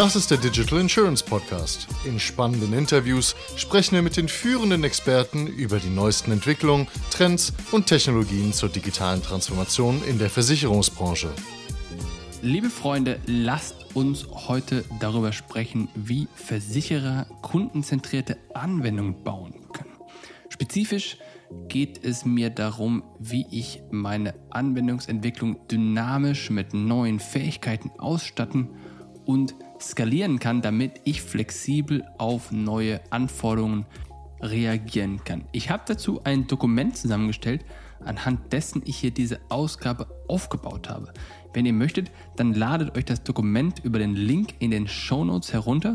Das ist der Digital Insurance Podcast. In spannenden Interviews sprechen wir mit den führenden Experten über die neuesten Entwicklungen, Trends und Technologien zur digitalen Transformation in der Versicherungsbranche. Liebe Freunde, lasst uns heute darüber sprechen, wie Versicherer kundenzentrierte Anwendungen bauen können. Spezifisch geht es mir darum, wie ich meine Anwendungsentwicklung dynamisch mit neuen Fähigkeiten ausstatten und skalieren kann, damit ich flexibel auf neue Anforderungen reagieren kann. Ich habe dazu ein Dokument zusammengestellt, anhand dessen ich hier diese Ausgabe aufgebaut habe. Wenn ihr möchtet, dann ladet euch das Dokument über den Link in den Show Notes herunter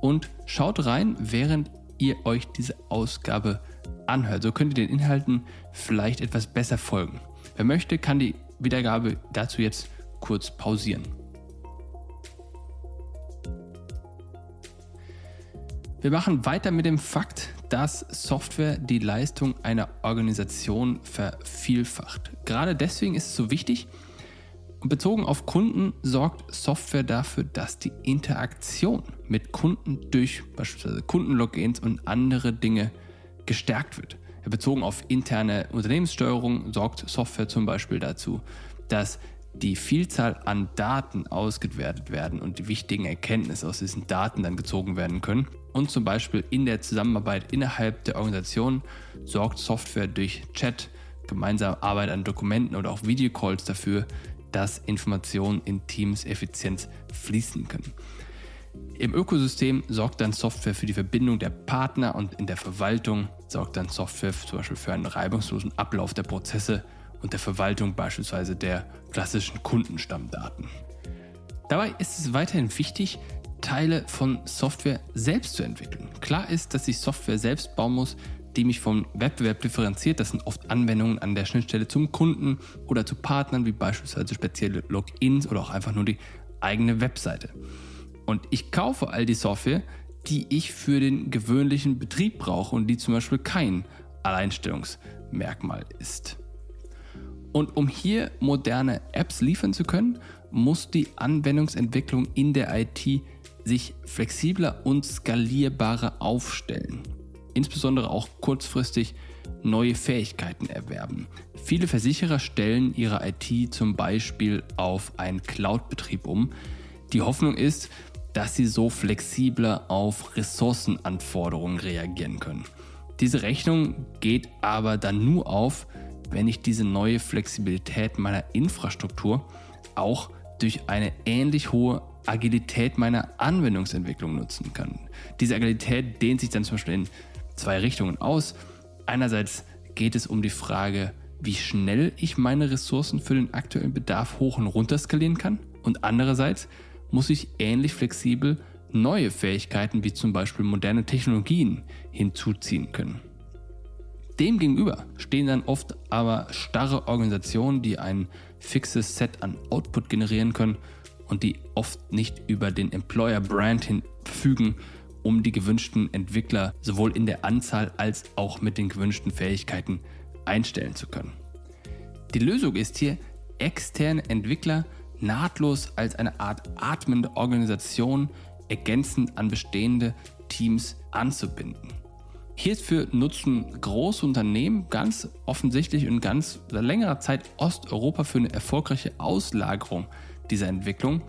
und schaut rein, während ihr euch diese Ausgabe anhört. So könnt ihr den Inhalten vielleicht etwas besser folgen. Wer möchte, kann die Wiedergabe dazu jetzt kurz pausieren. Wir machen weiter mit dem Fakt, dass Software die Leistung einer Organisation vervielfacht. Gerade deswegen ist es so wichtig. Bezogen auf Kunden sorgt Software dafür, dass die Interaktion mit Kunden durch beispielsweise Kundenlogins und andere Dinge gestärkt wird. Bezogen auf interne Unternehmenssteuerung sorgt Software zum Beispiel dazu, dass die Vielzahl an Daten ausgewertet werden und die wichtigen Erkenntnisse aus diesen Daten dann gezogen werden können. Und zum Beispiel in der Zusammenarbeit innerhalb der Organisation sorgt Software durch Chat, gemeinsame Arbeit an Dokumenten oder auch Videocalls dafür, dass Informationen in Teams effizient fließen können. Im Ökosystem sorgt dann Software für die Verbindung der Partner und in der Verwaltung sorgt dann Software zum Beispiel für einen reibungslosen Ablauf der Prozesse und der Verwaltung beispielsweise der klassischen Kundenstammdaten. Dabei ist es weiterhin wichtig, Teile von Software selbst zu entwickeln. Klar ist, dass ich Software selbst bauen muss, die mich vom Wettbewerb differenziert. Das sind oft Anwendungen an der Schnittstelle zum Kunden oder zu Partnern, wie beispielsweise spezielle Logins oder auch einfach nur die eigene Webseite. Und ich kaufe all die Software, die ich für den gewöhnlichen Betrieb brauche und die zum Beispiel kein Alleinstellungsmerkmal ist. Und um hier moderne Apps liefern zu können, muss die Anwendungsentwicklung in der IT sich flexibler und skalierbarer aufstellen. Insbesondere auch kurzfristig neue Fähigkeiten erwerben. Viele Versicherer stellen ihre IT zum Beispiel auf einen Cloud-Betrieb um. Die Hoffnung ist, dass sie so flexibler auf Ressourcenanforderungen reagieren können. Diese Rechnung geht aber dann nur auf, wenn ich diese neue Flexibilität meiner Infrastruktur auch durch eine ähnlich hohe Agilität meiner Anwendungsentwicklung nutzen kann. Diese Agilität dehnt sich dann zum Beispiel in zwei Richtungen aus. Einerseits geht es um die Frage, wie schnell ich meine Ressourcen für den aktuellen Bedarf hoch und runter skalieren kann. Und andererseits muss ich ähnlich flexibel neue Fähigkeiten wie zum Beispiel moderne Technologien hinzuziehen können. Demgegenüber stehen dann oft aber starre Organisationen, die ein fixes Set an Output generieren können und die oft nicht über den Employer Brand hin verfügen, um die gewünschten Entwickler sowohl in der Anzahl als auch mit den gewünschten Fähigkeiten einstellen zu können. Die Lösung ist hier, externe Entwickler nahtlos als eine Art atmende Organisation ergänzend an bestehende Teams anzubinden. Hierfür nutzen große Unternehmen ganz offensichtlich und ganz seit längerer Zeit Osteuropa für eine erfolgreiche Auslagerung dieser Entwicklung.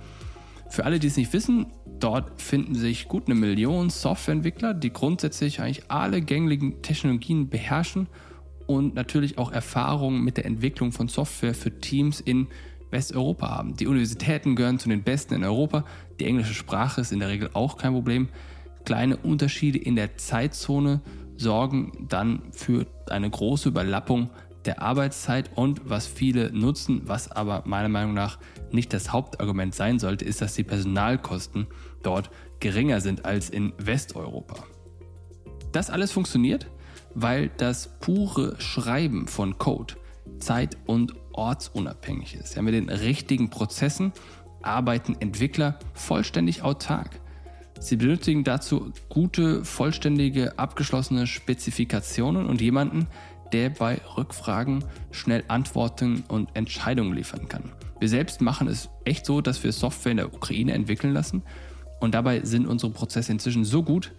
Für alle, die es nicht wissen, dort finden sich gut eine Million Softwareentwickler, die grundsätzlich eigentlich alle gängigen Technologien beherrschen und natürlich auch Erfahrungen mit der Entwicklung von Software für Teams in Westeuropa haben. Die Universitäten gehören zu den besten in Europa. Die englische Sprache ist in der Regel auch kein Problem. Kleine Unterschiede in der Zeitzone sorgen dann für eine große Überlappung der Arbeitszeit und was viele nutzen, was aber meiner Meinung nach nicht das Hauptargument sein sollte, ist, dass die Personalkosten dort geringer sind als in Westeuropa. Das alles funktioniert, weil das pure Schreiben von Code zeit- und ortsunabhängig ist. Ja, mit den richtigen Prozessen arbeiten Entwickler vollständig autark. Sie benötigen dazu gute, vollständige, abgeschlossene Spezifikationen und jemanden, der bei Rückfragen schnell Antworten und Entscheidungen liefern kann. Wir selbst machen es echt so, dass wir Software in der Ukraine entwickeln lassen Und dabei sind unsere Prozesse inzwischen so gut,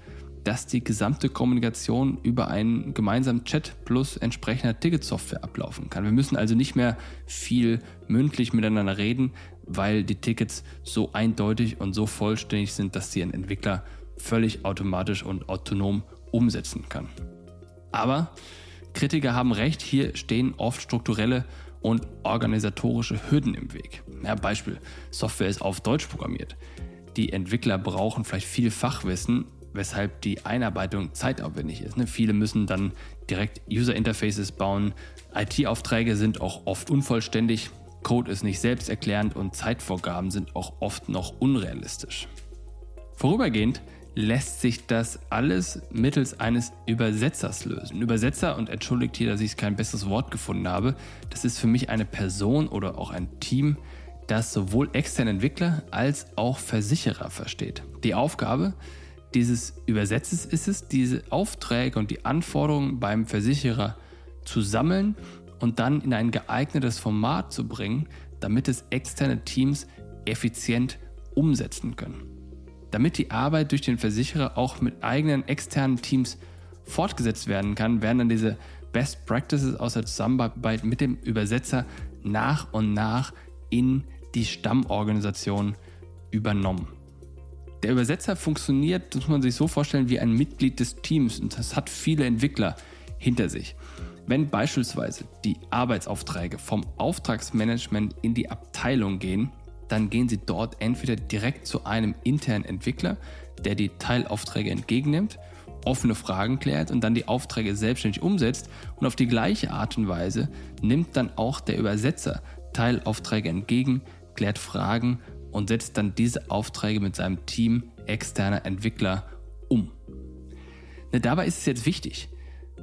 dass die gesamte Kommunikation über einen gemeinsamen Chat plus entsprechender Ticketsoftware ablaufen kann. Wir müssen also nicht mehr viel mündlich miteinander reden, weil die Tickets so eindeutig und so vollständig sind, dass sie ein Entwickler völlig automatisch und autonom umsetzen kann. Aber Kritiker haben recht, hier stehen oft strukturelle und organisatorische Hürden im Weg. Ja, Beispiel, Software ist auf Deutsch programmiert. Die Entwickler brauchen vielleicht viel Fachwissen, weshalb die Einarbeitung zeitaufwendig ist. Ne? Viele müssen dann direkt User Interfaces bauen. IT-Aufträge sind auch oft unvollständig. Code ist nicht selbsterklärend und Zeitvorgaben sind auch oft noch unrealistisch. Vorübergehend lässt sich das alles mittels eines Übersetzers lösen. Übersetzer, und entschuldigt hier, dass ich kein besseres Wort gefunden habe, das ist für mich eine Person oder auch ein Team, das sowohl externe Entwickler als auch Versicherer versteht. Die Aufgabe dieses Übersetzes ist es, diese Aufträge und die Anforderungen beim Versicherer zu sammeln und dann in ein geeignetes Format zu bringen, damit es externe Teams effizient umsetzen können. Damit die Arbeit durch den Versicherer auch mit eigenen externen Teams fortgesetzt werden kann, werden dann diese Best Practices aus der Zusammenarbeit mit dem Übersetzer nach und nach in die Stammorganisation übernommen. Der Übersetzer funktioniert, muss man sich so vorstellen, wie ein Mitglied des Teams und das hat viele Entwickler hinter sich. Wenn beispielsweise die Arbeitsaufträge vom Auftragsmanagement in die Abteilung gehen, dann gehen sie dort entweder direkt zu einem internen Entwickler, der die Teilaufträge entgegennimmt, offene Fragen klärt und dann die Aufträge selbstständig umsetzt und auf die gleiche Art und Weise nimmt dann auch der Übersetzer Teilaufträge entgegen, klärt Fragen und setzt dann diese Aufträge mit seinem Team externer Entwickler um. Ne, dabei ist es jetzt wichtig,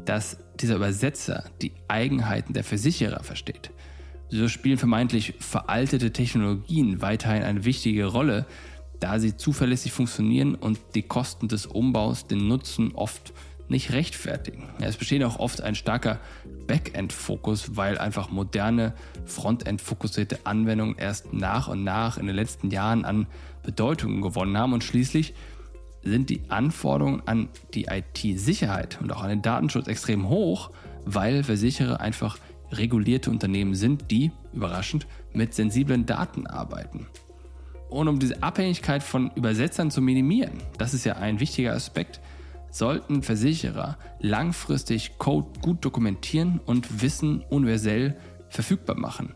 dass dieser Übersetzer die Eigenheiten der Versicherer versteht. So spielen vermeintlich veraltete Technologien weiterhin eine wichtige Rolle, da sie zuverlässig funktionieren und die Kosten des Umbaus den Nutzen oft nicht rechtfertigen. Es besteht auch oft ein starker Backend-Fokus, weil einfach moderne Frontend-fokussierte Anwendungen erst nach und nach in den letzten Jahren an Bedeutung gewonnen haben und schließlich sind die Anforderungen an die IT-Sicherheit und auch an den Datenschutz extrem hoch, weil Versicherer einfach regulierte Unternehmen sind, die, überraschend, mit sensiblen Daten arbeiten. Und um diese Abhängigkeit von Übersetzern zu minimieren, das ist ja ein wichtiger Aspekt, sollten Versicherer langfristig Code gut dokumentieren und Wissen universell verfügbar machen.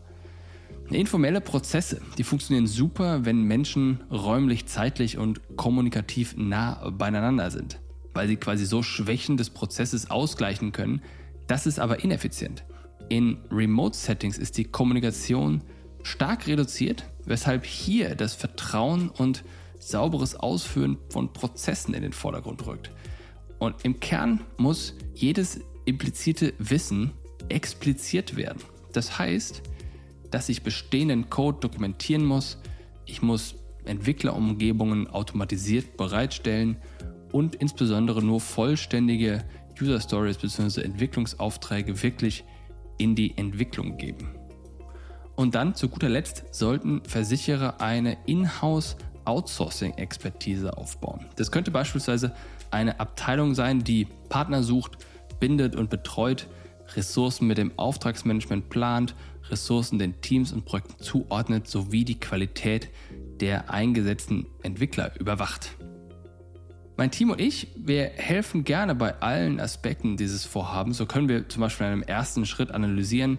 Informelle Prozesse, die funktionieren super, wenn Menschen räumlich, zeitlich und kommunikativ nah beieinander sind, weil sie quasi so Schwächen des Prozesses ausgleichen können. Das ist aber ineffizient. In Remote-Settings ist die Kommunikation stark reduziert, weshalb hier das Vertrauen und sauberes Ausführen von Prozessen in den Vordergrund rückt. Und im Kern muss jedes implizite Wissen expliziert werden. Das heißt, dass ich bestehenden Code dokumentieren muss, ich muss Entwicklerumgebungen automatisiert bereitstellen und insbesondere nur vollständige User Stories bzw. Entwicklungsaufträge wirklich in die Entwicklung geben. Und dann zu guter Letzt sollten Versicherer eine Inhouse Outsourcing-Expertise aufbauen. Das könnte beispielsweise eine Abteilung sein, die Partner sucht, bindet und betreut, Ressourcen mit dem Auftragsmanagement plant, Ressourcen den Teams und Projekten zuordnet sowie die Qualität der eingesetzten Entwickler überwacht. Mein Team und ich, wir helfen gerne bei allen Aspekten dieses Vorhabens. So können wir zum Beispiel in einem ersten Schritt analysieren,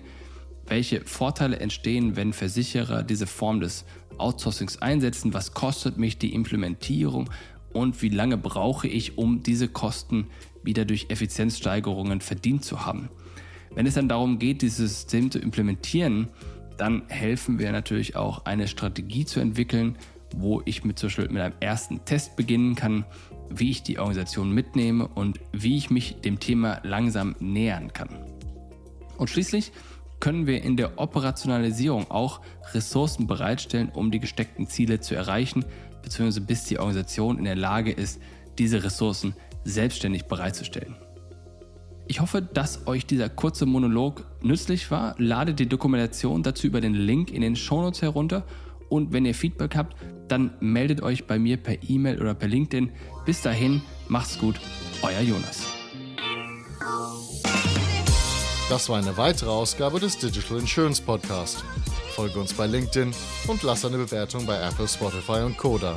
welche Vorteile entstehen, wenn Versicherer diese Form des Outsourcings einsetzen, was kostet mich die Implementierung und wie lange brauche ich, um diese Kosten wieder durch Effizienzsteigerungen verdient zu haben. Wenn es dann darum geht, dieses System zu implementieren, dann helfen wir natürlich auch eine Strategie zu entwickeln, wo ich mit, zum Beispiel mit einem ersten Test beginnen kann, wie ich die Organisation mitnehme und wie ich mich dem Thema langsam nähern kann. Und schließlich können wir in der Operationalisierung auch Ressourcen bereitstellen, um die gesteckten Ziele zu erreichen, beziehungsweise bis die Organisation in der Lage ist, diese Ressourcen selbstständig bereitzustellen. Ich hoffe, dass euch dieser kurze Monolog nützlich war. Ladet die Dokumentation dazu über den Link in den Shownotes herunter Und wenn ihr Feedback habt, dann meldet euch bei mir per E-Mail oder per LinkedIn. Bis dahin, macht's gut, euer Jonas. Das war eine weitere Ausgabe des Digital Insurance Podcast. Folge uns bei LinkedIn und lass eine Bewertung bei Apple, Spotify und Koda.